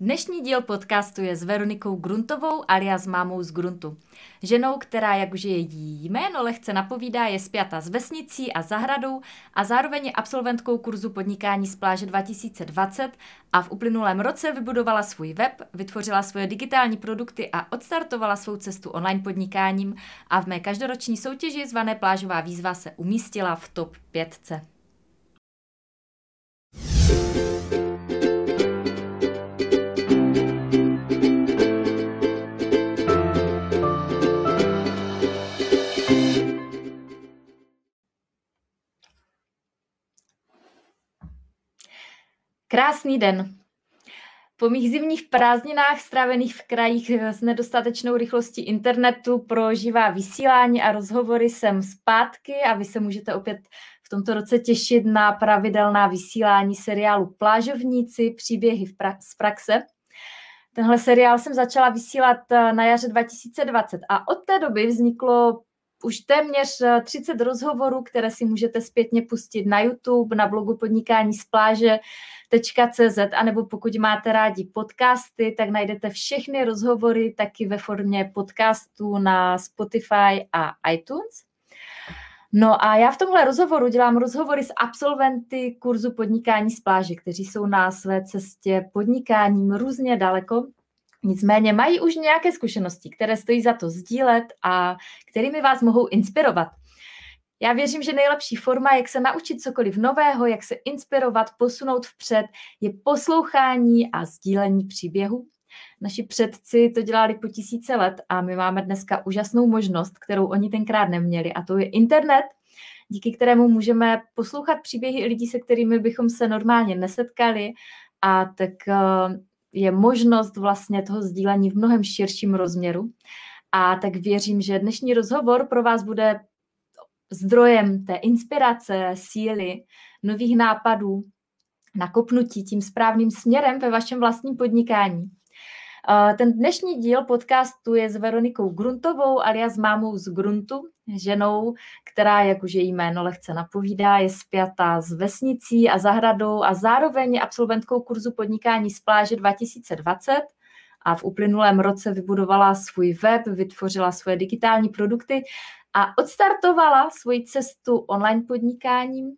Dnešní díl podcastu je s Veronikou Gruntovou alias mámou z Gruntu. Ženou, která, jak už je její jméno lehce napovídá, je spjata s vesnicí a zahradou a zároveň je absolventkou kurzu podnikání z pláže 2020 a v uplynulém roce vybudovala svůj web, vytvořila svoje digitální produkty a odstartovala svou cestu online podnikáním a v mé každoroční soutěži zvané Plážová výzva se umístila v top 5. Krásný den. Po mých zimních prázdninách strávených v krajích s nedostatečnou rychlostí internetu pro živá vysílání a rozhovory jsem zpátky a vy se můžete opět v tomto roce těšit na pravidelná vysílání seriálu Plážovníci, příběhy z praxe. Tenhle seriál jsem začala vysílat na jaře 2020 a od té doby vzniklo už téměř 30 eh, rozhovorů, které si můžete zpětně pustit na YouTube, na blogu podnikání z pláže, .cz, anebo pokud máte rádi podcasty, tak najdete všechny rozhovory taky ve formě podcastů na Spotify a iTunes. No a já v tomhle rozhovoru dělám rozhovory s absolventy kurzu podnikání z pláže, kteří jsou na své cestě podnikáním různě daleko, Nicméně mají už nějaké zkušenosti, které stojí za to sdílet a kterými vás mohou inspirovat. Já věřím, že nejlepší forma, jak se naučit cokoliv nového, jak se inspirovat, posunout vpřed, je poslouchání a sdílení příběhu. Naši předci to dělali po tisíce let a my máme dneska úžasnou možnost, kterou oni tenkrát neměli, a to je internet, díky kterému můžeme poslouchat příběhy lidí, se kterými bychom se normálně nesetkali a tak eh, je možnost vlastně toho sdílení v mnohem širším rozměru. A tak věřím, že dnešní rozhovor pro vás bude zdrojem té inspirace, síly, nových nápadů, nakopnutí tím správným směrem ve vašem vlastním podnikání. Ten dnešní díl podcastu je s Veronikou Gruntovou alias mámou z Gruntu, ženou, která, jak už její jméno lehce napovídá, je spjatá s vesnicí a zahradou a zároveň je absolventkou kurzu podnikání z pláže 2020 a v uplynulém roce vybudovala svůj web, vytvořila svoje digitální produkty a odstartovala svoji cestu online podnikáním.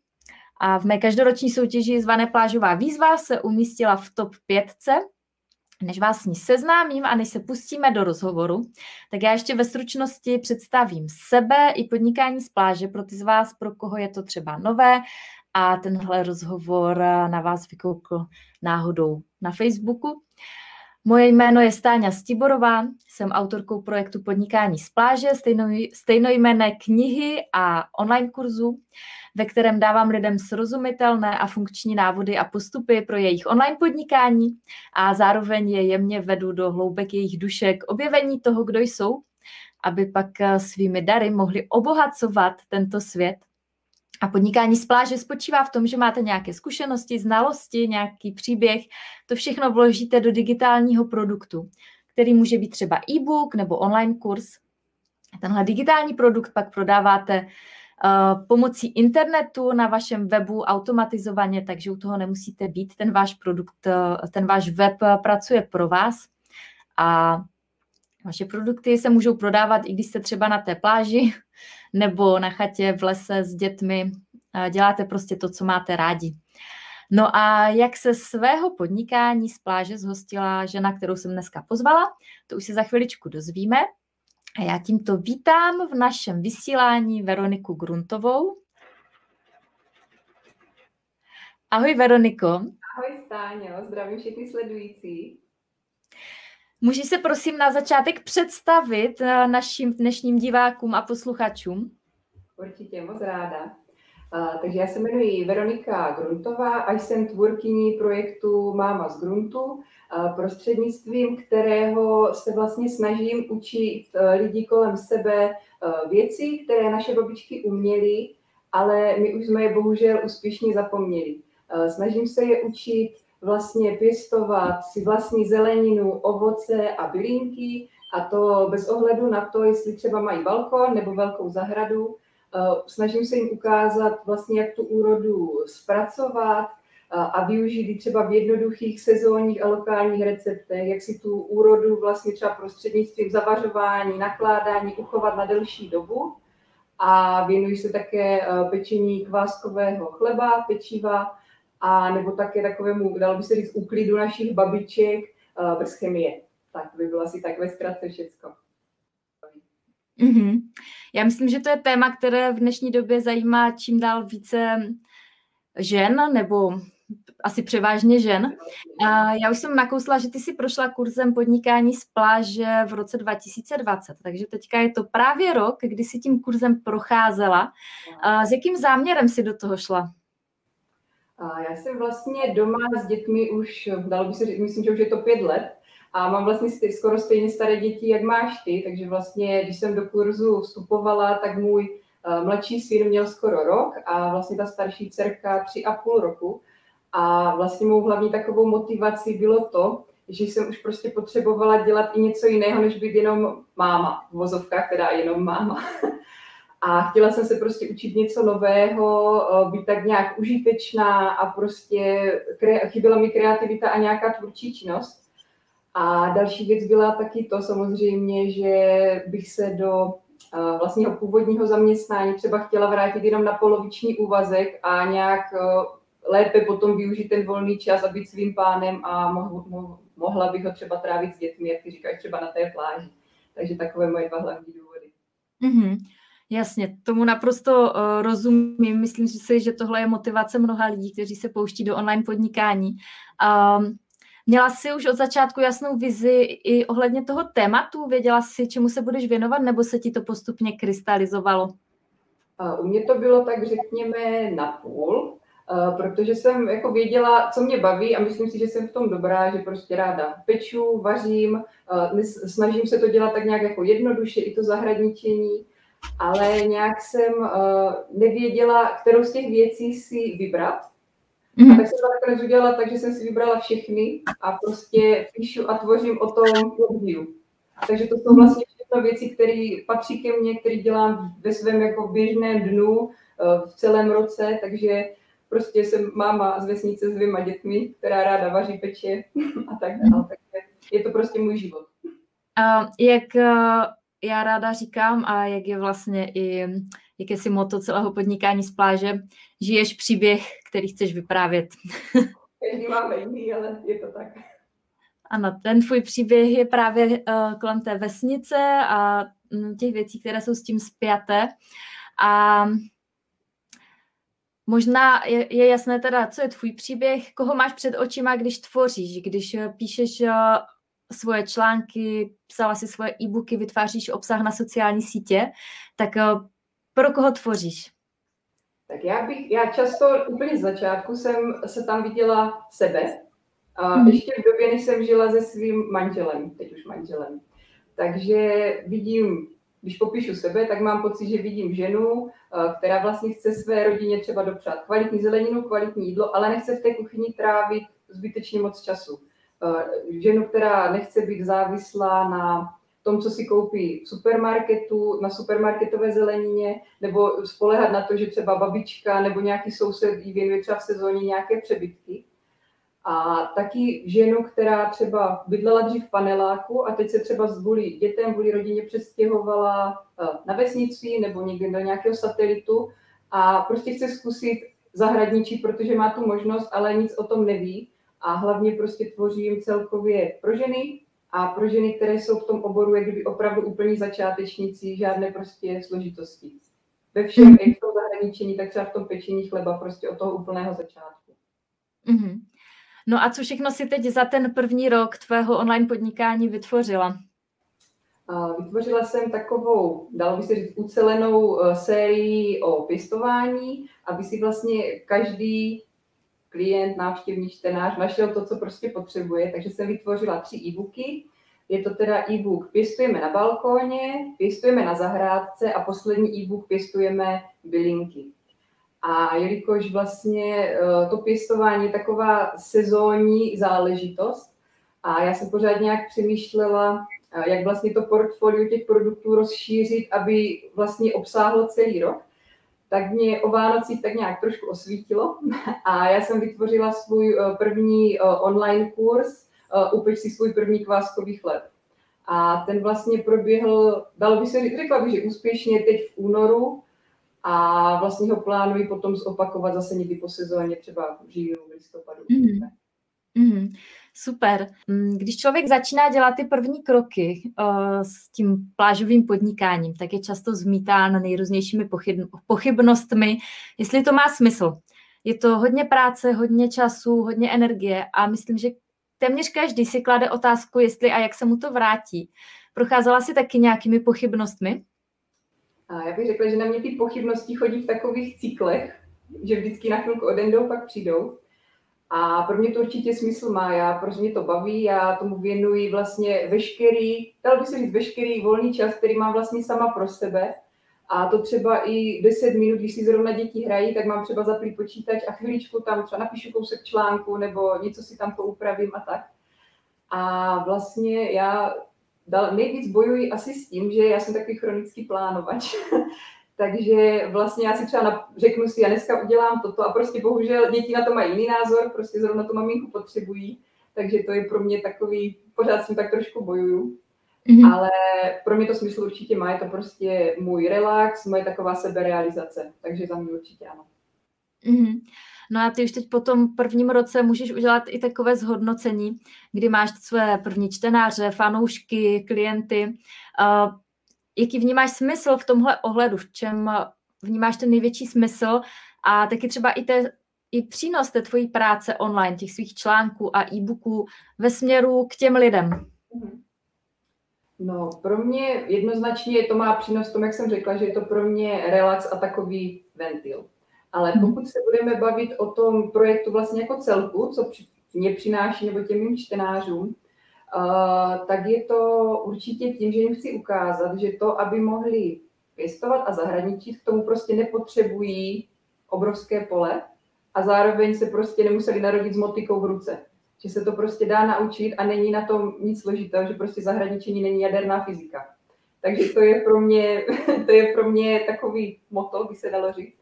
A v mé každoroční soutěži zvané Plážová výzva se umístila v top 5. Než vás s ní seznámím a než se pustíme do rozhovoru, tak já ještě ve stručnosti představím sebe i podnikání z pláže pro ty z vás, pro koho je to třeba nové a tenhle rozhovor na vás vykoukl náhodou na Facebooku. Moje jméno je Stáňa Stiborová, jsem autorkou projektu Podnikání z pláže, stejnoj, stejnojmené knihy a online kurzu, ve kterém dávám lidem srozumitelné a funkční návody a postupy pro jejich online podnikání a zároveň je jemně vedu do hloubek jejich dušek objevení toho, kdo jsou, aby pak svými dary mohli obohacovat tento svět a podnikání z pláže spočívá v tom, že máte nějaké zkušenosti, znalosti, nějaký příběh. To všechno vložíte do digitálního produktu, který může být třeba e-book nebo online kurz. Tenhle digitální produkt pak prodáváte uh, pomocí internetu na vašem webu automatizovaně, takže u toho nemusíte být. Ten váš produkt, uh, ten váš web pracuje pro vás a vaše produkty se můžou prodávat, i když jste třeba na té pláži nebo na chatě v lese s dětmi. Děláte prostě to, co máte rádi. No a jak se svého podnikání z pláže zhostila žena, kterou jsem dneska pozvala, to už se za chviličku dozvíme. A já tímto vítám v našem vysílání Veroniku Gruntovou. Ahoj Veroniko. Ahoj Stáňo, zdravím všechny sledující. Můžeš se prosím na začátek představit eh, našim dnešním divákům a posluchačům? Určitě, moc ráda. Takže já se jmenuji Veronika Gruntová a jsem tvůrkyní projektu Máma z Gruntu, prostřednictvím kterého se vlastně snažím učit eh, lidi kolem sebe eh, věci, které naše babičky uměly, ale my už jsme je bohužel úspěšně zapomněli. Snažím se je učit vlastně pěstovat si vlastní zeleninu, ovoce a bylinky a to bez ohledu na to, jestli třeba mají balkon nebo velkou zahradu. Eh, snažím se jim ukázat vlastně, jak tu úrodu zpracovat, a využít třeba v jednoduchých sezónních a lokálních receptech, jak si tu úrodu vlastně třeba prostřednictvím zavařování, nakládání uchovat na delší dobu. A věnují se také pečení kváskového chleba, pečiva, a nebo také takovému, dalo by se říct, úklidu našich babiček bez chemie. Tak by bylo asi tak ve zkratce všecko. Mm-hmm. Já myslím, že to je téma, které v dnešní době zajímá čím dál více žen, nebo asi převážně žen. A já už jsem nakousla, že ty si prošla kurzem podnikání z pláže v roce 2020, takže teďka je to právě rok, kdy si tím kurzem procházela. A s jakým záměrem si do toho šla? A já jsem vlastně doma s dětmi už, dalo by se říct, myslím, že už je to pět let, a mám vlastně skoro stejně staré děti, jak máš ty, takže vlastně, když jsem do kurzu vstupovala, tak můj eh, mladší syn měl skoro rok a vlastně ta starší dcerka tři a půl roku. A vlastně mou hlavní takovou motivací bylo to, že jsem už prostě potřebovala dělat i něco jiného, než být jenom máma, v vozovkách teda jenom máma. A chtěla jsem se prostě učit něco nového, eh, být tak nějak užitečná a prostě chyběla mi kreativita a nějaká tvůrčí činnost. A další věc byla taky to samozřejmě, že bych se do vlastního původního zaměstnání třeba chtěla vrátit jenom na poloviční úvazek a nějak lépe potom využít ten volný čas a být svým pánem a mohla bych ho třeba trávit s dětmi, jak ty říkáš, třeba na té pláži. Takže takové moje dva hlavní důvody. Mm-hmm. Jasně, tomu naprosto uh, rozumím. Myslím si, že tohle je motivace mnoha lidí, kteří se pouští do online podnikání. Um, Měla jsi už od začátku jasnou vizi i ohledně toho tématu? Věděla jsi, čemu se budeš věnovat, nebo se ti to postupně krystalizovalo? U mě to bylo tak, řekněme, na půl, protože jsem jako věděla, co mě baví a myslím si, že jsem v tom dobrá, že prostě ráda peču, vařím, snažím se to dělat tak nějak jako jednoduše, i to zahradničení, ale nějak jsem nevěděla, kterou z těch věcí si vybrat. Mm-hmm. A tak jsem to nakonec udělala tak, že jsem si vybrala všechny a prostě píšu a tvořím o tom, žiju. Takže to jsou vlastně všechno věci, které patří ke mně, které dělám ve svém jako běžném dnu eh, v celém roce, takže prostě jsem máma z vesnice s dvěma dětmi, která ráda vaří peče a tak dále. Takže je to prostě můj život. A jak eh, já ráda říkám a jak je vlastně i jakési moto celého podnikání z pláže, žiješ příběh, který chceš vyprávět. Každý máme jiný, ale je to tak. Ano, ten tvůj příběh je právě uh, kolem té vesnice a um, těch věcí, které jsou s tím spjaté. A možná je, je jasné teda, co je tvůj příběh, koho máš před očima, když tvoříš, když uh, píšeš uh, svoje články, psala si svoje e-booky, vytváříš obsah na sociální sítě, tak uh, pro koho tvoříš? Tak já bych, já často úplně z začátku jsem se tam viděla sebe. A hmm. ještě v době, než jsem žila se svým manželem, teď už manželem. Takže vidím, když popíšu sebe, tak mám pocit, že vidím ženu, eh, která vlastně chce své rodině třeba dopřát kvalitní zeleninu, kvalitní jídlo, ale nechce v té kuchyni trávit zbytečně moc času. Eh, ženu, která nechce být závislá na tom, co si koupí v supermarketu, na supermarketové zelenině, nebo spolehat na to, že třeba babička nebo nějaký soused jí věnuje třeba v sezóně nějaké přebytky. A taky ženu, která třeba bydlela dřív v paneláku a teď se třeba kvůli dětem, kvůli rodině přestěhovala eh, na vesnici nebo někde do nějakého satelitu a prostě chce zkusit zahradničí, protože má tu možnost, ale nic o tom neví. A hlavně prostě tvořím celkově pro ženy, a pro ženy, které jsou v tom oboru, je kdyby opravdu úplní začátečníci, žádné prostě složitosti. Ve všem, mm-hmm. i v tom zahraničení, tak třeba v tom pečení chleba, prostě od toho úplného začátku. Mm-hmm. No a co všechno si teď za ten první rok tvého online podnikání vytvořila? Vytvořila jsem takovou, dalo by se říct, ucelenou eh, sérii o pěstování, aby si vlastně každý klient, návštěvník, čtenář našel to, co prostě potřebuje, takže jsem vytvořila tři e-booky. Je to teda e-book Pěstujeme na balkóně, Pěstujeme na zahrádce a poslední e-book Pěstujeme bylinky. A jelikož vlastně eh, to pěstování je taková sezónní záležitost a já jsem pořád nějak přemýšlela, eh, jak vlastně to portfolio těch produktů rozšířit, aby vlastně obsáhlo celý rok, tak mě o Vánocích tak nějak trošku osvítilo a já jsem vytvořila svůj první online kurz Upeč si svůj první kváskový chleb. A ten vlastně proběhl, dalo by se řekla bych, že úspěšně teď v únoru a vlastně ho plánuji potom zopakovat zase někdy po sezóně, třeba v říjnu, v listopadu. Mm. Mm, super. Mm, když člověk začíná dělat ty první kroky uh, s tím plážovým podnikáním, tak je často zmítán nejrůznějšími pochyb, pochybnostmi, jestli to má smysl. Je to hodně práce, hodně času, hodně energie a myslím, že téměř každý si klade otázku, jestli a jak se mu to vrátí. Procházela si taky nějakými pochybnostmi? A já bych řekla, že na mě ty pochybnosti chodí v takových cyklech, že vždycky na chvilku odendou, pak přijdou. A pro mě to určitě smysl má, já, protože mě to baví, já tomu věnuji vlastně veškerý, dalo by se říct veškerý volný čas, který mám vlastně sama pro sebe. A to třeba i 10 minut, když si zrovna děti hrají, tak mám třeba zaplý počítač a chviličku tam třeba napíšu kousek článku nebo něco si tam poupravím a tak. A vlastně já dal, nejvíc bojuji asi s tím, že já jsem takový chronický plánovač. Takže vlastně já si třeba na, řeknu si, já dneska udělám toto a prostě bohužel děti na to mají jiný názor, prostě zrovna tu maminku potřebují, takže to je pro mě takový, pořád s tím tak trošku bojuju. Mm-hmm. Ale pro mě to smysl určitě má, je to prostě můj relax, moje taková seberealizace, takže za mě určitě ano. Mm-hmm. No a ty už teď po tom prvním roce můžeš udělat i takové zhodnocení, kdy máš své první čtenáře, fanoušky, klienty. Uh, jaký vnímáš smysl v tomhle ohledu, v čem vnímáš ten největší smysl a taky třeba i, te, i přínos té tvojí práce online, těch svých článků a e-booků ve směru k těm lidem? Mm-hmm. No, pro mě jednoznačně to má přínos tom, jak jsem řekla, že je to pro mě relax a takový ventil. Ale mhm. pokud se budeme bavit o tom projektu vlastně jako celku, co mě přináší nebo těm mým čtenářům, tak je to určitě tím, že jim chci ukázat, že to, aby mohli pěstovat a zahradničit, k tomu prostě nepotřebují obrovské pole a zároveň se prostě nemuseli narodit s motikou v ruce že se to prostě dá naučit a není na tom nic složitého, že prostě zahradničení není jaderná fyzika. Takže to je pro mě, to je pro mě takový moto, by se dalo říct.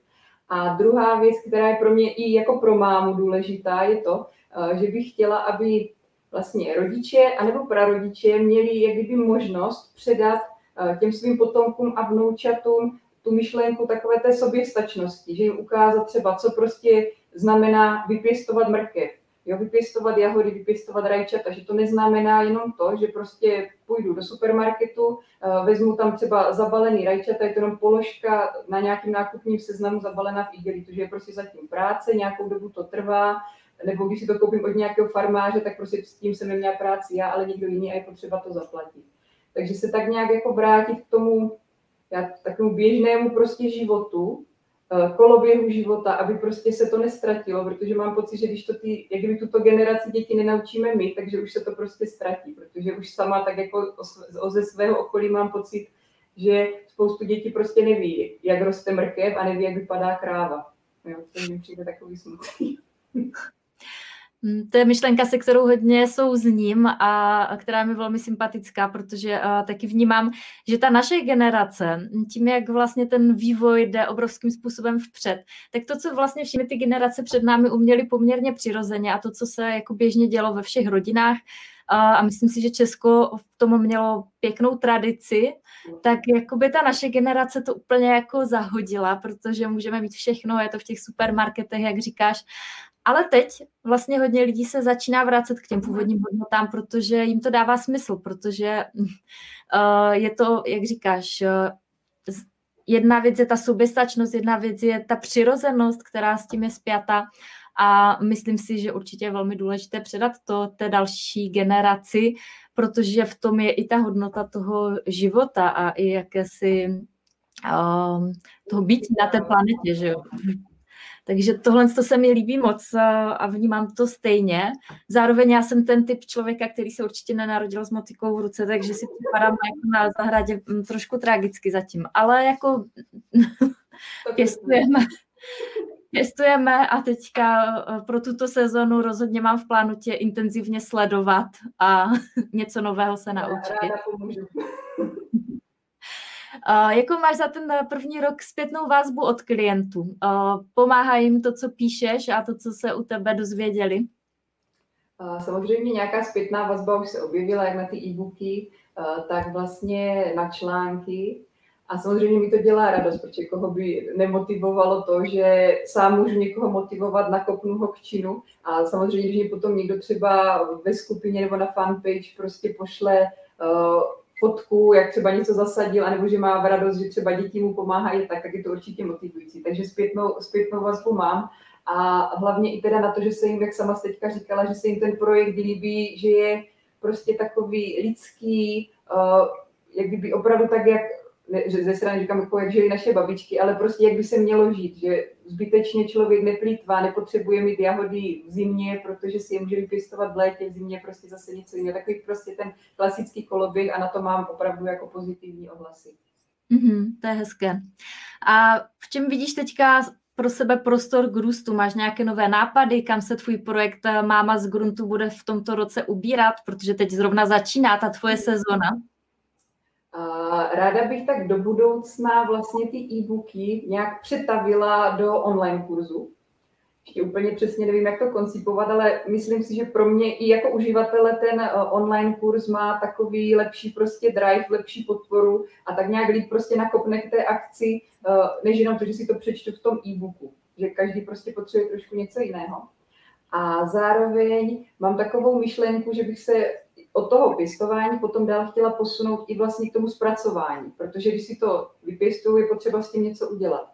A druhá věc, která je pro mě i jako pro mámu důležitá, je to, eh, že bych chtěla, aby vlastně rodiče anebo prarodiče měli jak kdyby možnost předat eh, těm svým potomkům a vnoučatům tu myšlenku takové té soběstačnosti, že jim ukázat třeba, co prostě znamená vypěstovat mrkev, jo, vypěstovat jahody, vypěstovat rajčata, že to neznamená jenom to, že prostě půjdu do supermarketu, eh, vezmu tam třeba zabalený rajčata, je to jenom položka na nějakým nákupním seznamu zabalená v igelitu, že je prostě zatím práce, nějakou dobu to trvá, nebo když si to koupím od nějakého farmáře, tak prostě s tím jsem neměla práci já, ale někdo jiný a je potřeba to zaplatit. Takže se tak nějak jako vrátit k tomu, jak, takovému běžnému prostě životu, Eh, koloběhu života, aby prostě se to nestratilo, protože mám pocit, že když to ty, jak kdyby tuto generaci děti nenaučíme my, takže už se to prostě ztratí, protože už sama tak jako o, ze svého okolí mám pocit, že spoustu dětí prostě neví, jak roste mrkev a neví, jak vypadá kráva. Jo, to mi přijde takový smutný. Mm, to je myšlenka, se kterou hodně souzním a která je mi velmi sympatická, protože taky vnímám, že ta naše generace, tím, jak vlastně ten vývoj jde obrovským způsobem vpřed, tak to, co vlastně všechny ty generace před námi uměly poměrně přirozeně a to, co se jako běžně dělo ve všech rodinách, a myslím si, že Česko v tom mělo pěknou tradici, tak jakoby ta naše generace to úplně jako zahodila, protože můžeme mít všechno, je to v těch supermarketech, jak říkáš, ale teď vlastně hodně lidí se začíná vracet k těm původním hodnotám, protože jim to dává smysl, protože uh, je to, jak říkáš, uh, jedna věc je ta soběstačnost, jedna věc je ta přirozenost, která s tím je spjata a myslím si, že určitě je velmi důležité předat to té další generaci, protože v tom je i ta hodnota toho života a i jakési uh, toho být na té planetě, že jo. Takže tohle to se mi líbí moc a vnímám to stejně. Zároveň já jsem ten typ člověka, který se určitě nenarodil s motikou v ruce, takže si připadám jako na zahradě mm, trošku tragicky zatím. Ale jako pěstujeme, pěstujeme a teďka e, pro tuto sezonu rozhodně mám v plánu tě intenzivně sledovat a něco nového se naučit. Jakou máš za ten první rok zpětnou vazbu od klientů? Pomáhá jim to, co píšeš a to, co se u tebe dozvěděli? Samozřejmě nějaká zpětná vazba už se objevila, jak na ty e-booky, tak vlastně na články. A samozřejmě mi to dělá radost, protože koho by nemotivovalo to, že sám můžu někoho motivovat, nakopnu ho k činu. A samozřejmě, mě potom někdo třeba ve skupině nebo na fanpage prostě pošle uh, fotku, jak třeba něco zasadil, anebo že má radost, že třeba děti mu pomáhají, tak, tak je to určitě motivující. Takže zpětnou, zpětnou vazbu mám. A hlavně i teda na to, že se jim, jak sama teďka říkala, že se jim ten projekt líbí, že je prostě takový lidský, uh, jak kdyby opravdu tak, jak ze strany říkám, jako jak žili naše babičky, ale prostě jak by se mělo žít, že zbytečně člověk neplýtvá, nepotřebuje mít jahody v zimě, protože si je může vypěstovat v létě, v zimě prostě zase něco jiného. Takový prostě ten klasický koloběh a na to mám opravdu jako pozitivní ohlasy. Mm-hmm, to je hezké. A v čem vidíš teďka pro sebe prostor k růstu? Máš nějaké nové nápady, kam se tvůj projekt Máma z gruntu bude v tomto roce ubírat? Protože teď zrovna začíná ta tvoje sezona. Ráda bych tak do budoucna vlastně ty e-booky nějak přetavila do online kurzu. Ještě úplně přesně nevím, jak to koncipovat, ale myslím si, že pro mě i jako uživatele ten eh, online kurz má takový lepší prostě drive, lepší podporu a tak nějak líp prostě nakopne k té akci, eh, než jenom to, že si to přečtu v tom e-booku. Že každý prostě potřebuje trošku něco jiného. A zároveň mám takovou myšlenku, že bych se od toho pěstování potom dál chtěla posunout i vlastně k tomu zpracování, protože když si to vypěstuju, je potřeba s tím něco udělat.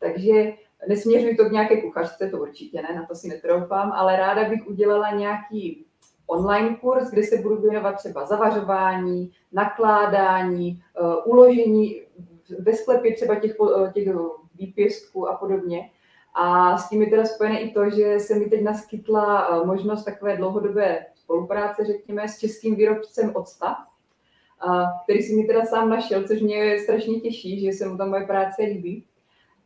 Takže nesměřuji to k nějaké kuchařce, to určitě ne, na to si netroufám, ale ráda bych udělala nějaký online kurz, kde se budu věnovat třeba zavařování, nakládání, uh, uložení ve sklepě třeba těch, uh, těch výpěstků a podobně. A s tím je teda spojené i to, že se mi teď naskytla uh, možnost takové dlouhodobé spolupráce, řekněme, s českým výrobcem octa, který si mi teda sám našel, což mě strašně těší, že se mu tam moje práce líbí.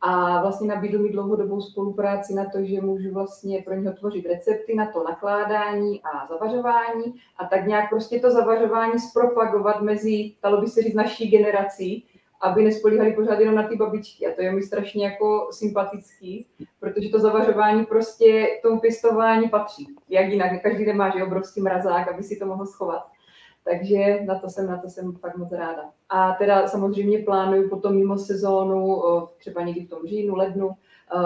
A vlastně nabídl mi dlouhodobou spolupráci na to, že můžu vlastně pro něho tvořit recepty na to nakládání a zavařování a tak nějak prostě to zavařování zpropagovat mezi, dalo by se říct, naší generací, aby nespolíhali pořád jenom na ty babičky. A to je mi strašně jako sympatický, protože to zavařování prostě tomu pěstování patří. Jak jinak, každý nemá že obrovský mrazák, aby si to mohl schovat. Takže na to jsem, na to jsem fakt moc ráda. A teda samozřejmě plánuju potom mimo sezónu, třeba někdy v tom říjnu, lednu,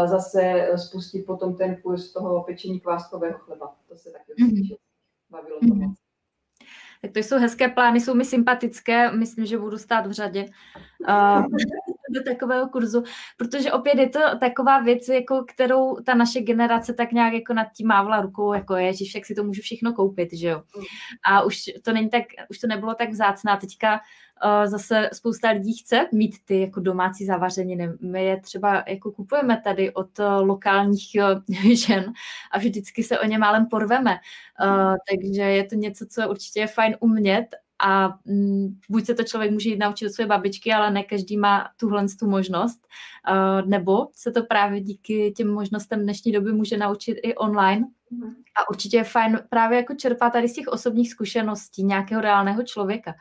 zase spustit potom ten kurz toho pečení kváskového chleba. To se taky mm-hmm. bavilo to moc. Tak to jsou hezké plány, jsou mi sympatické, myslím, že budu stát v řadě. Uh, do takového kurzu, protože opět je to taková věc, jako kterou ta naše generace tak nějak jako nad tím mávla rukou, jako je, že však si to můžu všechno koupit, že jo. Mm. A už to není tak, už to nebylo tak vzácná, teďka uh, zase spousta lidí chce mít ty jako domácí zavařeniny. My je třeba jako kupujeme tady od uh, lokálních uh, žen a vždycky se o ně málem porveme. Uh, takže je to něco, co určitě je fajn umět a mm, buď se to člověk může jít naučit od své babičky, ale ne každý má tuhle tu možnost, uh, nebo se to právě díky těm možnostem dnešní doby může naučit i online. Mhm. A určitě je fajn právě jako čerpat tady z těch osobních zkušeností nějakého reálného člověka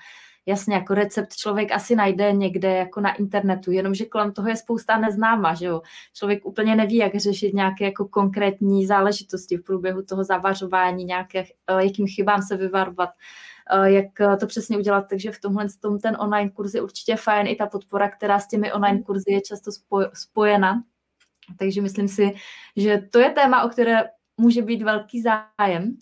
jasně, jako recept člověk asi najde někde jako na internetu, jenomže kolem toho je spousta neznáma, že jo. Člověk úplně neví, jak řešit nějaké jako konkrétní záležitosti v průběhu toho zavařování, nějaké, eh, jakým chybám se vyvarovat, eh, jak eh, to přesně udělat, takže v tomhle tom ten online kurz je určitě fajn, i ta podpora, která s těmi online kurzy je často spojena. Takže myslím si, že to je téma, o které může být velký zájem.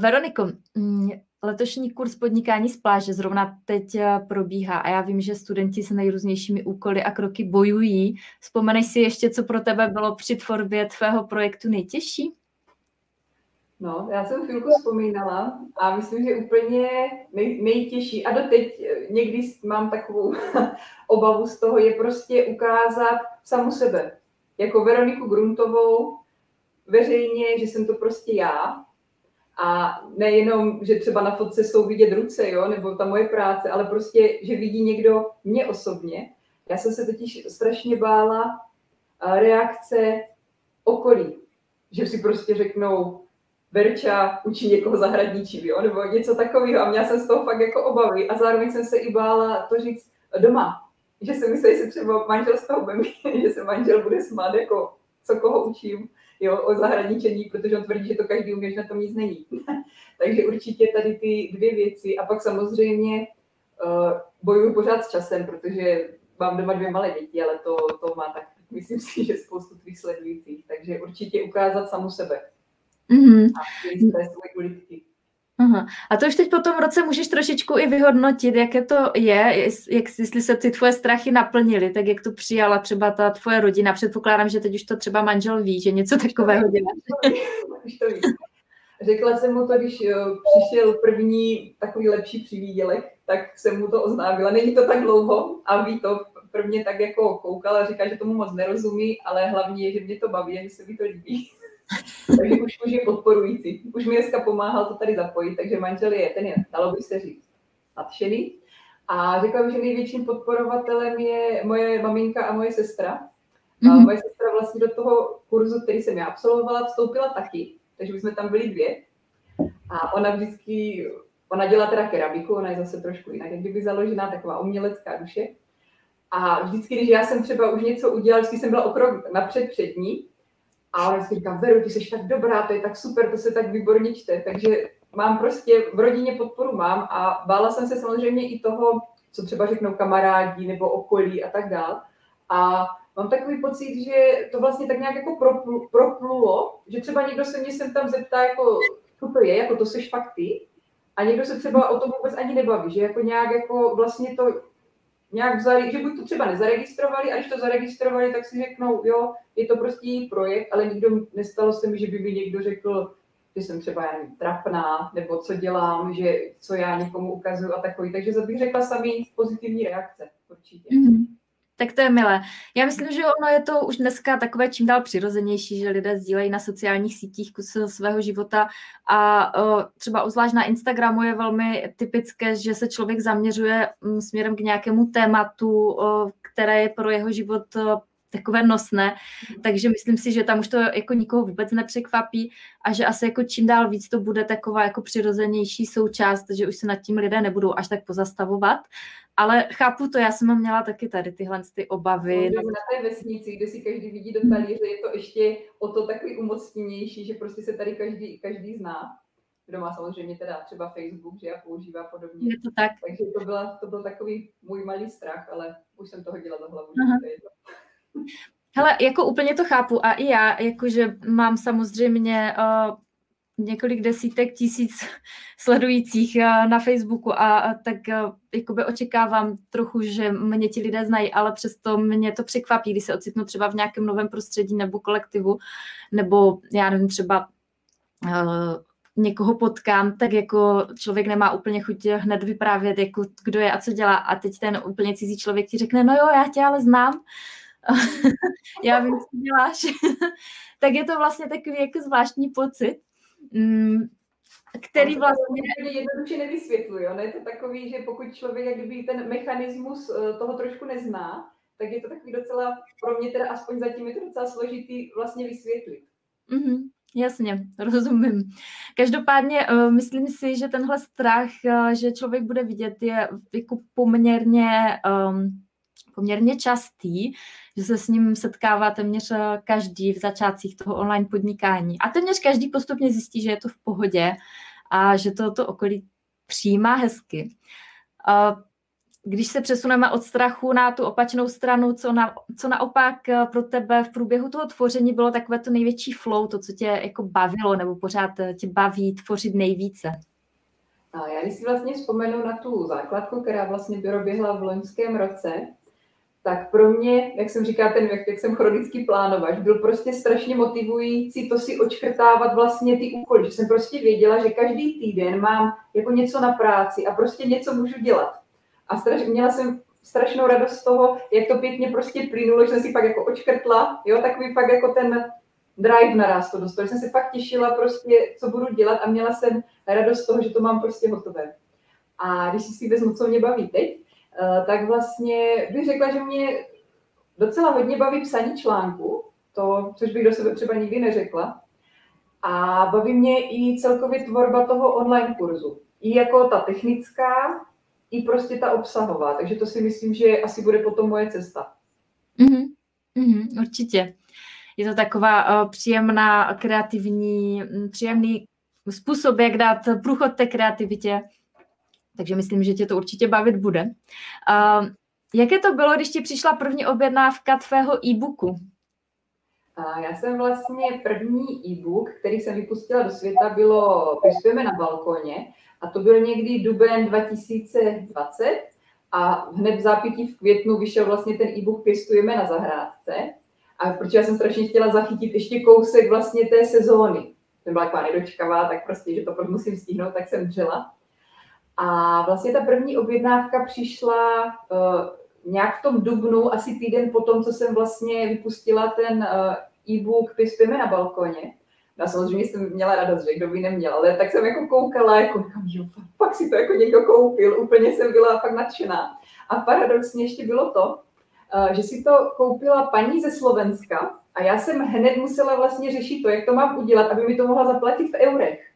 Veroniko, mm, Letošní kurz podnikání z pláže zrovna teď eh, probíhá a já vím, že studenti s nejrůznějšími úkoly a kroky bojují. Vzpomeneš si ještě, co pro tebe bylo při tvorbě tvého projektu nejtěžší? No, já jsem chvilku vzpomínala a myslím, že úplně nej, nejtěžší a doteď eh, někdy mám takovou obavu z toho, je prostě ukázat samu sebe. Jako Veroniku Gruntovou veřejně, že jsem to prostě já, a nejenom, že třeba na fotce jsou vidět ruce, jo, nebo ta moje práce, ale prostě, že vidí někdo mě osobně. Já jsem se totiž strašně bála reakce okolí, že si prostě řeknou, Verča učí někoho zahradničí, jo, nebo něco takového. A měla jsem z toho fakt jako obavy. A zároveň jsem se i bála to říct doma, že si myslí, že třeba manžel z toho bude že se manžel bude smát, jako co koho učím jo, o zahraničení, protože on tvrdí, že to každý umí, že na tom nic není. Takže určitě tady ty dvě věci. A pak samozřejmě uh, bojuju pořád s časem, protože mám doma dvě malé děti, ale to, to má tak, myslím si, že spoustu tvých sledujících. Takže určitě ukázat samu sebe. Mm-hmm. Aha. A to už teď po tom roce můžeš trošičku i vyhodnotit, jaké to je, jak, jestli se ty tvoje strachy naplnily, tak jak to přijala třeba ta tvoje rodina. Předpokládám, že teď už to třeba manžel ví, že něco takového dělá. Řekla jsem mu to, když eh, přišel první takový lepší přivídělek, tak jsem mu to oznámila. Není to tak dlouho a ví to. Prvně tak jako koukal a říká, že tomu moc nerozumí, ale hlavně je, že mě to baví a že se mi to líbí. Takže už, už je podporující. Už mi dneska pomáhal to tady zapojit, takže manžel je, ten je, dalo by se říct, nadšený. A řekla že největším podporovatelem je moje maminka a moje sestra. Mm-hmm. A mhm. moje sestra vlastně do toho kurzu, který jsem já absolvovala, vstoupila taky, takže my jsme tam byli dvě. A ona vždycky, ona dělá teda keramiku, ona je zase trošku jinak, jak kdyby založená taková umělecká duše. A vždycky, když já jsem třeba už něco udělala, vždycky jsem byla o krok napřed před ní, a ona vždycky říká, Veru, ty jsi tak dobrá, to je tak super, to se tak výborně čte. Takže mám prostě, v rodině podporu mám a bála jsem se samozřejmě i toho, co třeba řeknou kamarádi nebo okolí a tak dál. A mám takový pocit, že to vlastně tak nějak jako proplulo, že třeba někdo se mě sem tam zeptá, jako, co to je, jako to seš fakt ty, a někdo se třeba o tom vůbec ani nebaví, že jako nějak jako vlastně to nějak vzali, že buď to třeba nezaregistrovali, a když to zaregistrovali, tak si řeknou, jo, je to prostě její projekt, ale nikdo nestalo se mi, že by mi někdo řekl, že jsem třeba nevím, trapná, nebo co dělám, že co já někomu ukazuju a takový. Takže bych řekla sami pozitivní reakce, určitě. Mm-hmm. Tak to je milé. Já myslím, že ono je to už dneska takové čím dál přirozenější, že lidé sdílejí na sociálních sítích kus svého života a třeba obzvlášť na Instagramu je velmi typické, že se člověk zaměřuje mm, směrem k nějakému tématu, které je pro jeho život takové nosné, takže myslím si, že tam už to jako nikoho vůbec nepřekvapí a že asi jako čím dál víc to bude taková jako přirozenější součást, že už se nad tím lidé nebudou až tak pozastavovat ale chápu to, já jsem měla taky tady tyhle ty obavy. No, na té vesnici, kde si každý vidí do talíře, je to ještě o to takový umocněnější, že prostě se tady každý, každý zná. Kdo má samozřejmě teda třeba Facebook, že já používá podobně. Je to tak. Takže to, byla, to byl takový můj malý strach, ale už jsem toho dělala do hlavu. Hele, jako úplně to chápu. A i já, jakože mám samozřejmě uh, několik desítek tisíc sledujících eh, na Facebooku a tak eh, jakoby očekávám trochu, že mě ti lidé znají, ale přesto mě to překvapí, když se ocitnu třeba v nějakém novém prostředí nebo kolektivu, nebo já nevím, třeba uh, někoho potkám, tak jako člověk nemá úplně chuť hned vyprávět, jako kdo je a co dělá. A teď ten úplně cizí člověk ti řekne, no jo, já tě ale znám, já vím, co děláš, tak je to vlastně takový jako zvláštní pocit, Mm, který vlastně... To jednoduše nevysvětluje. Ono je to takový, že pokud člověk jak kdyby ten mechanismus eh, toho trošku nezná, tak je to takový docela, pro mě teda aspoň zatím je to docela složitý vlastně vysvětlit. Mm-hmm. Jasně, rozumím. Každopádně uh, myslím si, že tenhle strach, uh, že člověk bude vidět, je jako poměrně um, poměrně častý, že se s ním setkává téměř eh, každý v začátcích toho online podnikání. A téměř každý postupně zjistí, že je to v pohodě a že to, to okolí přijímá hezky. Když se přesuneme od strachu na tu opačnou stranu, co, na, co naopak eh, pro tebe v průběhu toho tvoření bylo takové to největší flow, to, co tě jako bavilo nebo pořád eh, tě baví tvořit nejvíce? A já když si vlastně vzpomenu na tu základku, která vlastně proběhla v loňském roce, tak pro mě, jak jsem říkala, ten jak, jak jsem chronický plánovač, byl prostě strašně motivující to si očkrtávat vlastně ty úkoly, že jsem prostě věděla, že každý týden mám jako něco na práci a prostě něco můžu dělat. A straš, měla jsem strašnou radost z toho, jak to pěkně prostě plynulo, že jsem si pak jako očkrtla, jo, takový pak jako ten drive naraz to dostal. Jsem se fakt těšila prostě, co budu dělat a měla jsem radost z toho, že to mám prostě hotové. A když si vezmu, co mě baví teď, tak vlastně bych řekla, že mě docela hodně baví psaní článku, to, což bych do sebe třeba nikdy neřekla. A baví mě i celkově tvorba toho online kurzu. I jako ta technická, i prostě ta obsahová. Takže to si myslím, že asi bude potom moje cesta. Mm-hmm. Mm-hmm, určitě. Je to taková uh, příjemná, kreativní, mm, příjemný způsob, jak dát průchod té kreativitě. Takže myslím, že tě to určitě bavit bude. Uh, jaké to bylo, když ti přišla první objednávka tvého e-booku? Já jsem vlastně první e-book, který jsem vypustila do světa, bylo Pěstujeme na balkoně a to byl někdy duben 2020 a hned v zápětí v květnu vyšel vlastně ten e-book Pěstujeme na zahrádce a protože já jsem strašně chtěla zachytit ještě kousek vlastně té sezóny. Jsem byla taková nedočkavá, tak prostě, že to pak musím stihnout, tak jsem dřela. A vlastně ta první objednávka přišla uh, nějak v tom dubnu, asi týden po tom, co jsem vlastně vypustila ten uh, e-book Pěstujeme na balkoně. Já samozřejmě jsem měla radost, že kdo by neměl, ale tak jsem jako koukala, jako jo, pak si to jako někdo koupil, úplně jsem byla fakt nadšená. A paradoxně ještě bylo to, eh, že si to koupila paní ze Slovenska a já jsem hned musela vlastně řešit to, jak to mám udělat, aby mi to mohla zaplatit v eurech.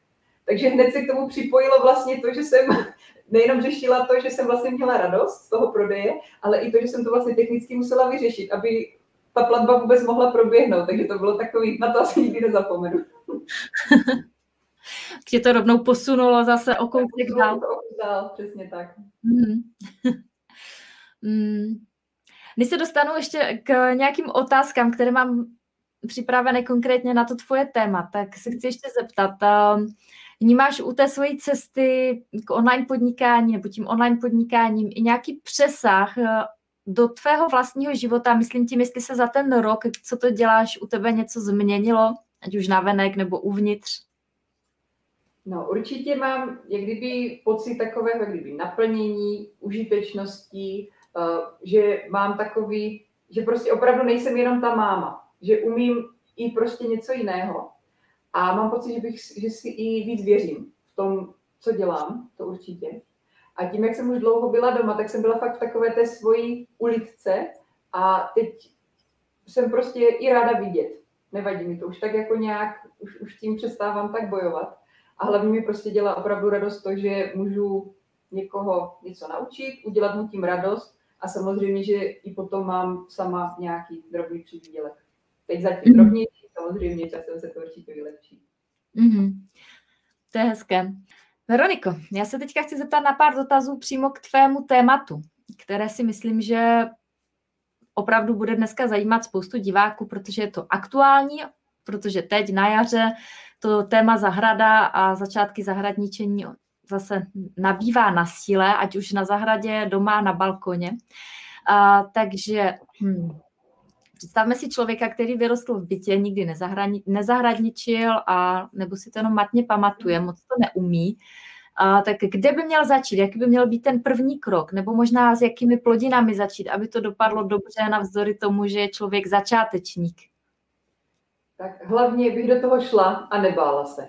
Takže hned se k tomu připojilo vlastně to, že jsem nejenom řešila to, že jsem vlastně měla radost z toho prodeje, ale i to, že jsem to vlastně technicky musela vyřešit, aby ta platba vůbec mohla proběhnout, takže to bylo takový, na to asi nikdy nezapomenu. Tě to rovnou posunulo zase o kousek dál. dál. Přesně tak. Mm. mm. Než se dostanu ještě k nějakým otázkám, které mám připravené konkrétně na to tvoje téma, tak se chci ještě zeptat. Ehm, vnímáš u té své cesty k online podnikání nebo tím online podnikáním i nějaký přesah eh, do tvého vlastního života, myslím tím, jestli se za ten rok, co to děláš, u tebe něco změnilo, ať už navenek nebo uvnitř? No, určitě mám jak kdyby pocit takového jak kdyby naplnění, užitečnosti, uh, že mám takový, že prostě opravdu nejsem jenom ta máma, že umím i prostě něco jiného. A mám pocit, že, bych, že si i víc věřím v tom, co dělám, to určitě. A tím, jak jsem už dlouho byla doma, tak jsem byla fakt v takové té svojí ulitce a teď jsem prostě i ráda vidět. Nevadí mi to, už tak jako nějak, už, už tím přestávám tak bojovat. A hlavně mi prostě dělá opravdu radost to, že můžu někoho něco naučit, udělat mu tím radost a samozřejmě, že i potom mám sama nějaký drobný přivýdělek. Teď zatím mm-hmm. drobnější, samozřejmě časem se to určitě vylepší. Mm-hmm. To je hezké. Veroniko, já se teďka chci zeptat na pár dotazů přímo k tvému tématu, které si myslím, že opravdu bude dneska zajímat spoustu diváků, protože je to aktuální, protože teď na jaře to téma zahrada a začátky zahradničení zase nabývá na síle, ať už na zahradě, doma, na balkoně. A, takže hm, představme si člověka, který vyrostl v bytě, nikdy nezahradničil a nebo si to jenom matně pamatuje, moc to neumí. A, tak kde by měl začít? Jaký by měl být ten první krok? Nebo možná s jakými plodinami začít, aby to dopadlo dobře navzdory tomu, že je člověk začátečník? Tak hlavně bych do toho šla a nebála se.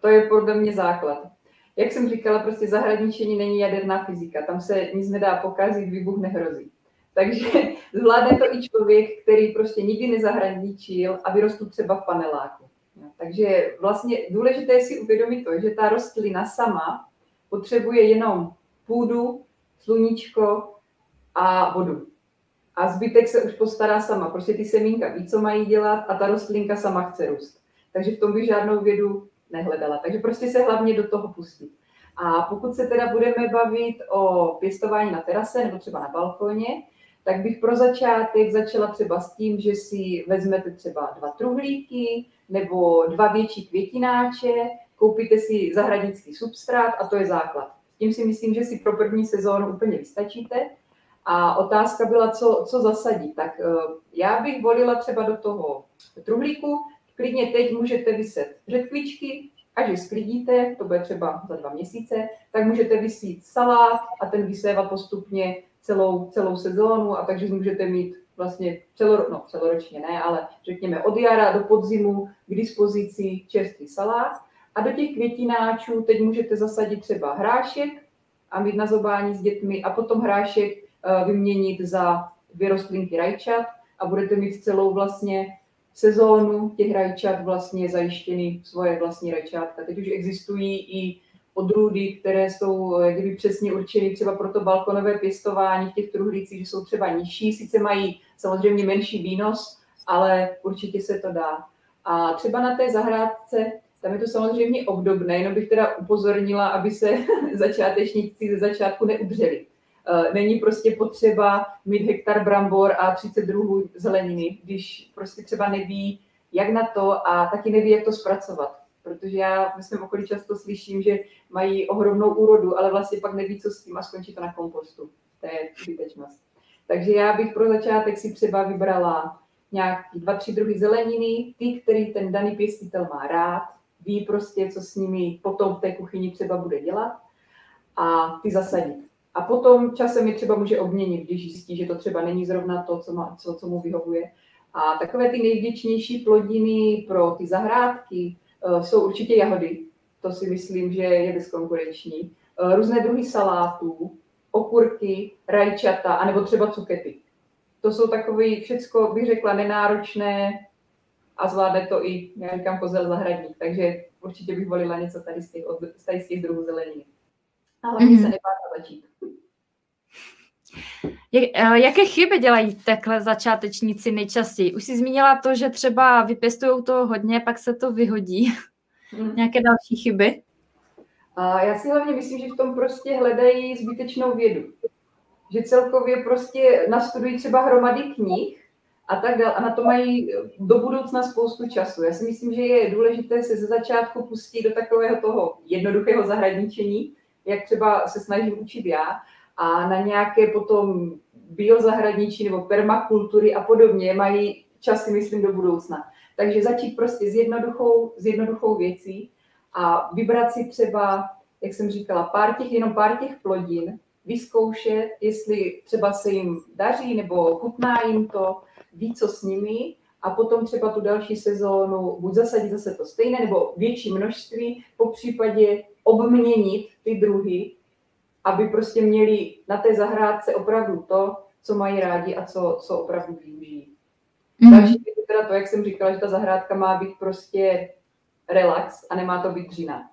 To je podle mě základ. Jak jsem říkala, prostě zahradničení není jaderná fyzika. Tam se nic nedá pokazit, výbuch nehrozí. Takže zvládne to i člověk, který prostě nikdy nezahradničil a vyrostl třeba v paneláku. Takže vlastně důležité je si uvědomit to, že ta rostlina sama potřebuje jenom půdu, sluníčko a vodu. A zbytek se už postará sama. Prostě ty semínka ví, co mají dělat a ta rostlinka sama chce růst. Takže v tom bych žádnou vědu nehledala. Takže prostě se hlavně do toho pustit. A pokud se teda budeme bavit o pěstování na terase nebo třeba na balkoně, tak bych pro začátek začala třeba s tím, že si vezmete třeba dva truhlíky nebo dva větší květináče, koupíte si zahradnický substrát a to je základ. Tím si myslím, že si pro první sezónu úplně vystačíte. A otázka byla, co, co zasadit. Tak eh, já bych volila třeba do toho truhlíku, klidně teď můžete vyset řetkvičky, až je sklidíte, to bude třeba za dva měsíce, tak můžete vysít salát a ten vysévat postupně celou, celou sezónu a takže můžete mít vlastně celoro, no, celoročně ne, ale řekněme od jara do podzimu k dispozici čerstvý salát. A do těch květináčů teď můžete zasadit třeba hrášek a mít na zobání s dětmi a potom hrášek eh, vyměnit za dvě rostlinky rajčat a budete mít celou vlastně sezónu těch rajčat vlastně zajištěny svoje vlastní rajčátka. Teď už existují i odrůdy, které jsou kdyby přesně určeny třeba pro to balkonové pěstování v těch truhlících, že jsou třeba nižší, sice mají samozřejmě menší výnos, ale určitě se to dá. A třeba na té zahrádce, tam je to samozřejmě obdobné, jenom bych teda upozornila, aby se začátečníci ze začátku neudřeli. Eh, není prostě potřeba mít hektar brambor a 30 druhů zeleniny, když prostě třeba neví, jak na to a taky neví, jak to zpracovat. Protože já ve svém okolí často slyším, že mají ohromnou úrodu, ale vlastně pak neví, co s tím a skončí to na kompostu. To je zbytečnost. Takže já bych pro začátek si třeba vybrala nějaký dva, tři druhy zeleniny, ty, který ten daný pěstitel má rád, ví prostě, co s nimi potom v té kuchyni třeba bude dělat a ty zasadit. A potom časem je třeba může obměnit, když zjistí, že to třeba není zrovna to, co, má, co, co mu vyhovuje. A takové ty nejvděčnější plodiny pro ty zahrádky jsou určitě jahody. To si myslím, že je bezkonkurenční. Uh, různé druhy salátů, okurky, rajčata, anebo třeba cukety. To jsou takové všecko, bych řekla, nenáročné a zvládne to i, já říkám, kozel zahradník. Takže určitě bych volila něco tady z těch, tady z těch druhů zeleniny. Ale mm-hmm. se nebát začít. Eh, jaké chyby dělají takhle začátečníci nejčastěji? Už jsi zmínila to, že třeba vypěstují to hodně, pak se to vyhodí. Mm. Nějaké další chyby? A já si hlavně myslím, že v tom prostě hledají zbytečnou vědu. Že celkově prostě nastudují třeba hromady knih a tak dále a na to mají do budoucna spoustu času. Já si myslím, že je důležité se ze začátku pustit do takového toho jednoduchého zahradničení, jak třeba se snažím učit já, a na nějaké potom biozahradničí nebo permakultury a podobně mají časy, myslím, do budoucna. Takže začít prostě s jednoduchou, s jednoduchou věcí a vybrat si třeba, jak jsem říkala, pár těch, jenom pár těch plodin, vyzkoušet, jestli třeba se jim daří nebo chutná jim to, ví, co s nimi a potom třeba tu další sezónu buď zasadit zase to stejné nebo větší množství, po případě obměnit ty druhy aby prostě měli na té zahrádce opravdu to, co mají rádi a co, co opravdu využijí. Mm. Další je teda to, jak jsem říkala, že ta zahrádka má být prostě relax a nemá to být dřina.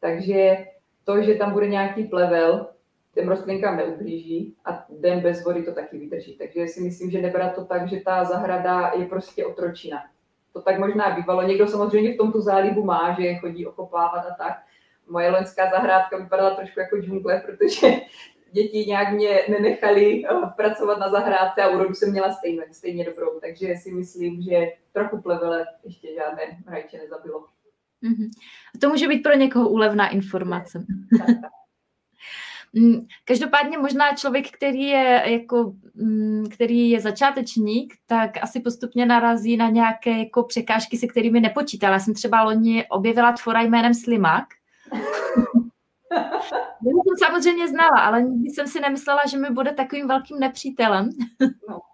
Takže to, že tam bude nějaký plevel, těm rostlinkám neublíží a den bez vody to taky vydrží. Takže si myslím, že nebrat to tak, že ta zahrada je prostě otročina. To tak možná bývalo. Někdo samozřejmě v tomto zálibu má, že chodí okopávat a tak, moje loňská zahrádka vypadala trošku jako džungle, protože děti nějak mě nenechali eh, pracovat na zahrádce a úrodu jsem měla stejně, stejně dobrou. Takže si myslím, že trochu plevele ještě žádné rajče nezabilo. Mm-hmm. To může být pro někoho úlevná informace. Mm, každopádně možná člověk, který je, jako, mm, který je začátečník, tak asi postupně narazí na nějaké jako překážky, se kterými nepočítal. Já jsem třeba loni objevila tvora jménem Slimák, já jsem samozřejmě znala, ale nikdy jsem si nemyslela, že mi bude takovým velkým nepřítelem. No.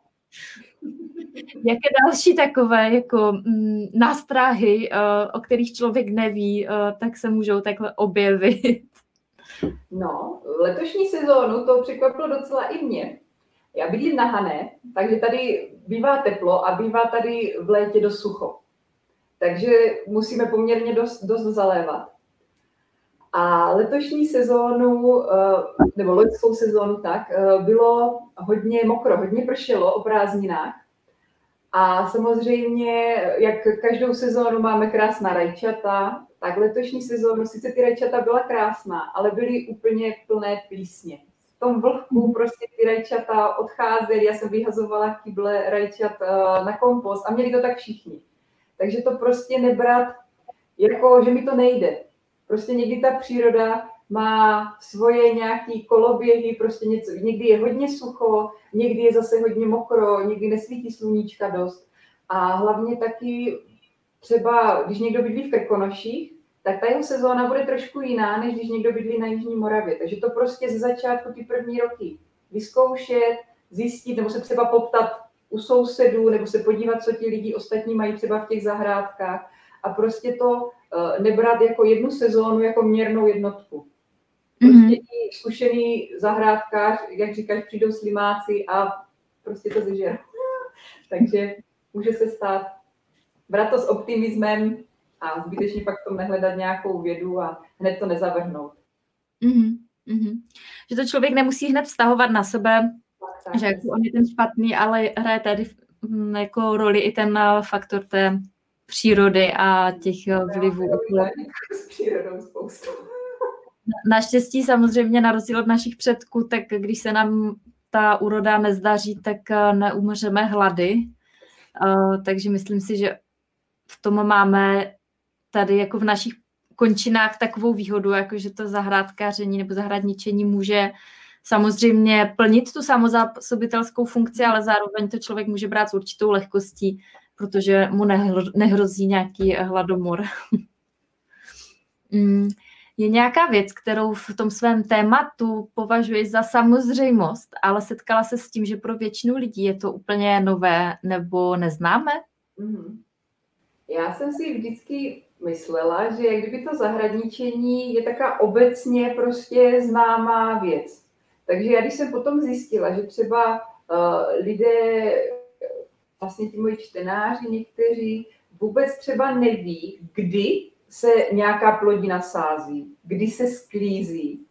Jaké další takové jako mm, nástrahy, uh, o kterých člověk neví, uh, tak se můžou takhle objevit? No, letošní sezónu to překvapilo docela i mě. Já bydlím na Hané, takže tady bývá teplo a bývá tady v létě dost sucho. Takže musíme poměrně dost, dost zalévat. A letošní sezónu, eh, nebo loňskou sezónu tak, eh, bylo hodně mokro, hodně pršelo o prázdninách. A samozřejmě, jak každou sezónu máme krásná rajčata, tak letošní sezónu sice ty rajčata byla krásná, ale byly úplně plné plísně. V tom vlhku prostě ty rajčata odcházely, já jsem vyhazovala kyble rajčat eh, na kompost a měli to tak všichni. Takže to prostě nebrat jako, že mi to nejde. Prostě někdy ta příroda má svoje nějaký koloběhy, prostě něco, někdy je hodně sucho, někdy je zase hodně mokro, někdy nesvítí sluníčka dost. A hlavně taky třeba, když někdo bydlí v Krkonoších, tak ta jeho sezóna bude trošku jiná, než když někdo bydlí na Jižní Moravě. Takže to prostě ze začátku ty první roky vyzkoušet, zjistit, nebo se třeba poptat u sousedů, nebo se podívat, co ti lidi ostatní mají třeba v těch zahrádkách a prostě to nebrat jako jednu sezónu jako měrnou jednotku. Prostě mm-hmm. zkušený zahrádkář, jak říkáš, přijdou slimáci a prostě to zežer. Takže může se stát. Brát to s optimismem a zbytečně pak to nehledat nějakou vědu a hned to nezavrhnout. Mm-hmm. Mm-hmm. Že to člověk nemusí hned vztahovat na sebe, tak, tak, že jako on je ten špatný, ale hraje tady mm, jako roli i ten eh, faktor té přírody a těch eh, vlivů. S přírodou spoustu. Naštěstí samozřejmě na rozdíl od našich předků, tak když se nám ta úroda nezdaří, tak eh, neumřeme hlady. Takže myslím si, že v tom máme tady jako v našich končinách takovou výhodu, jako že to zahrádkaření nebo zahradničení může samozřejmě plnit tu samozásobitelskou funkci, ale zároveň to člověk může brát s určitou lehkostí, protože mu nehrozí nějaký hladomor. Mm, je nějaká věc, kterou v tom svém tématu považuješ za samozřejmost, ale setkala se s tím, že pro většinu lidí je to úplně nové nebo neznáme? Mm-hmm. Já jsem si vždycky myslela, že jak kdyby to zahradničení je taká obecně prostě známá věc. Takže já když jsem potom zjistila, že třeba uh, lidé, vlastně ti moji čtenáři někteří, vůbec třeba neví, kdy se nějaká plodina sází, kdy se sklízí.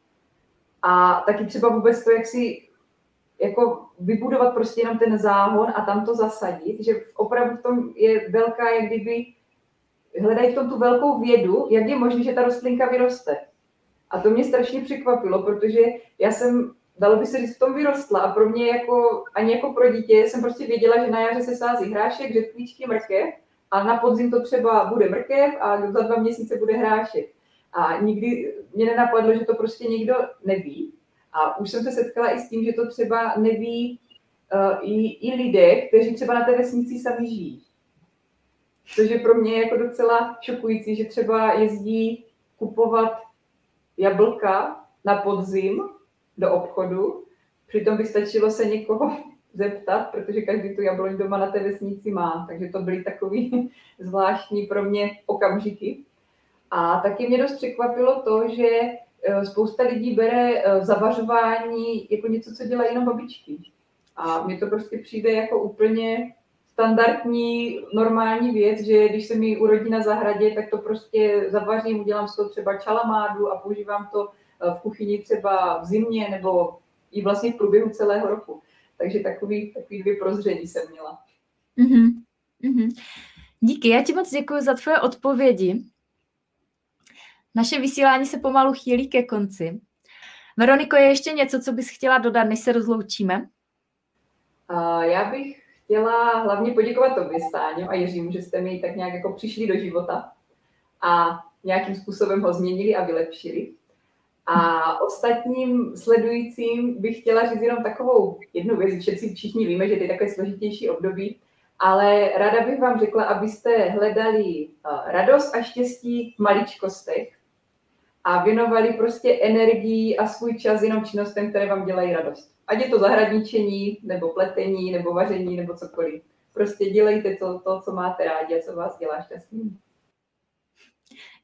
A taky třeba vůbec to, jak si jako vybudovat prostě jenom ten záhon a tam to zasadit, že opravdu v tom je velká, jak kdyby hledají v tom tu velkou vědu, jak je možné, že ta rostlinka vyroste. A to mě strašně překvapilo, protože já jsem, dalo by se říct, v tom vyrostla a pro mě jako, ani jako pro dítě jsem prostě věděla, že na jaře se sází hrášek, řetkvíčky, mrkev a na podzim to třeba bude mrkev a za dva měsíce bude hrášek. A nikdy mě nenapadlo, že to prostě nikdo neví. A už jsem se setkala i s tím, že to třeba neví uh, i, i lidé, kteří třeba na té vesnici sami žijí. Což je pro mě jako docela šokující, že třeba jezdí kupovat jablka na podzim do obchodu, přitom by stačilo se někoho zeptat, protože každý tu jabloň doma na té vesnici má, takže to byly takový zvláštní pro mě okamžiky. A taky mě dost překvapilo to, že e, spousta lidí bere e, zavařování jako něco, co dělají jenom babičky. A mně to prostě přijde jako úplně standardní, normální věc, že když se mi urodí na zahradě, tak to prostě zavařím, udělám z toho třeba čalamádu a používám to v kuchyni třeba v zimě nebo i vlastně v průběhu celého roku. Takže takový, takový dvě prozření jsem měla. Mm-hmm. Mm-hmm. Díky, já ti moc děkuji za tvoje odpovědi. Naše vysílání se pomalu chýlí ke konci. Veroniko, je ještě něco, co bys chtěla dodat, než se rozloučíme? Uh, já bych chtěla hlavně poděkovat tobě, Stáňo a Jiřímu, že jste mi tak nějak jako přišli do života a nějakým způsobem ho změnili a vylepšili. A ostatním sledujícím bych chtěla říct jenom takovou jednu věc. Všichni, všichni víme, že to je takové složitější období, ale ráda bych vám řekla, abyste hledali eh, radost a štěstí v maličkostech a věnovali prostě energii a svůj čas jenom činnostem, které vám dělají radost. Ať je to zahradničení, nebo pletení, nebo vaření, nebo cokoliv. Prostě dělejte to, to co máte rádi a co vás dělá šťastný.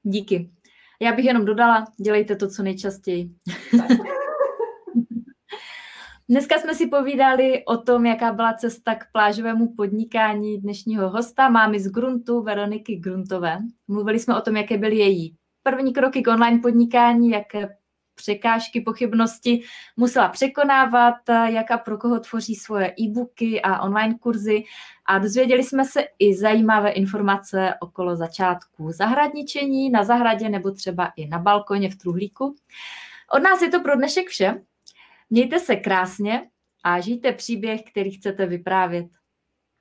Díky. Já bych jenom dodala, dělejte to co nejčastěji. Dneska jsme si povídali o tom, jaká byla cesta k plážovému podnikání dnešního hosta, mámy z Gruntu, Veroniky Gruntové. Mluvili jsme o tom, jaké byly její první kroky k online podnikání, jaké překážky, pochybnosti musela překonávat, jak a pro koho tvoří svoje e-booky a online kurzy a dozvěděli jsme se i zajímavé informace okolo začátku zahradničení na zahradě nebo třeba i na balkoně v truhlíku. Od nás je to pro dnešek vše. Mějte se krásně a žijte příběh, který chcete vyprávět.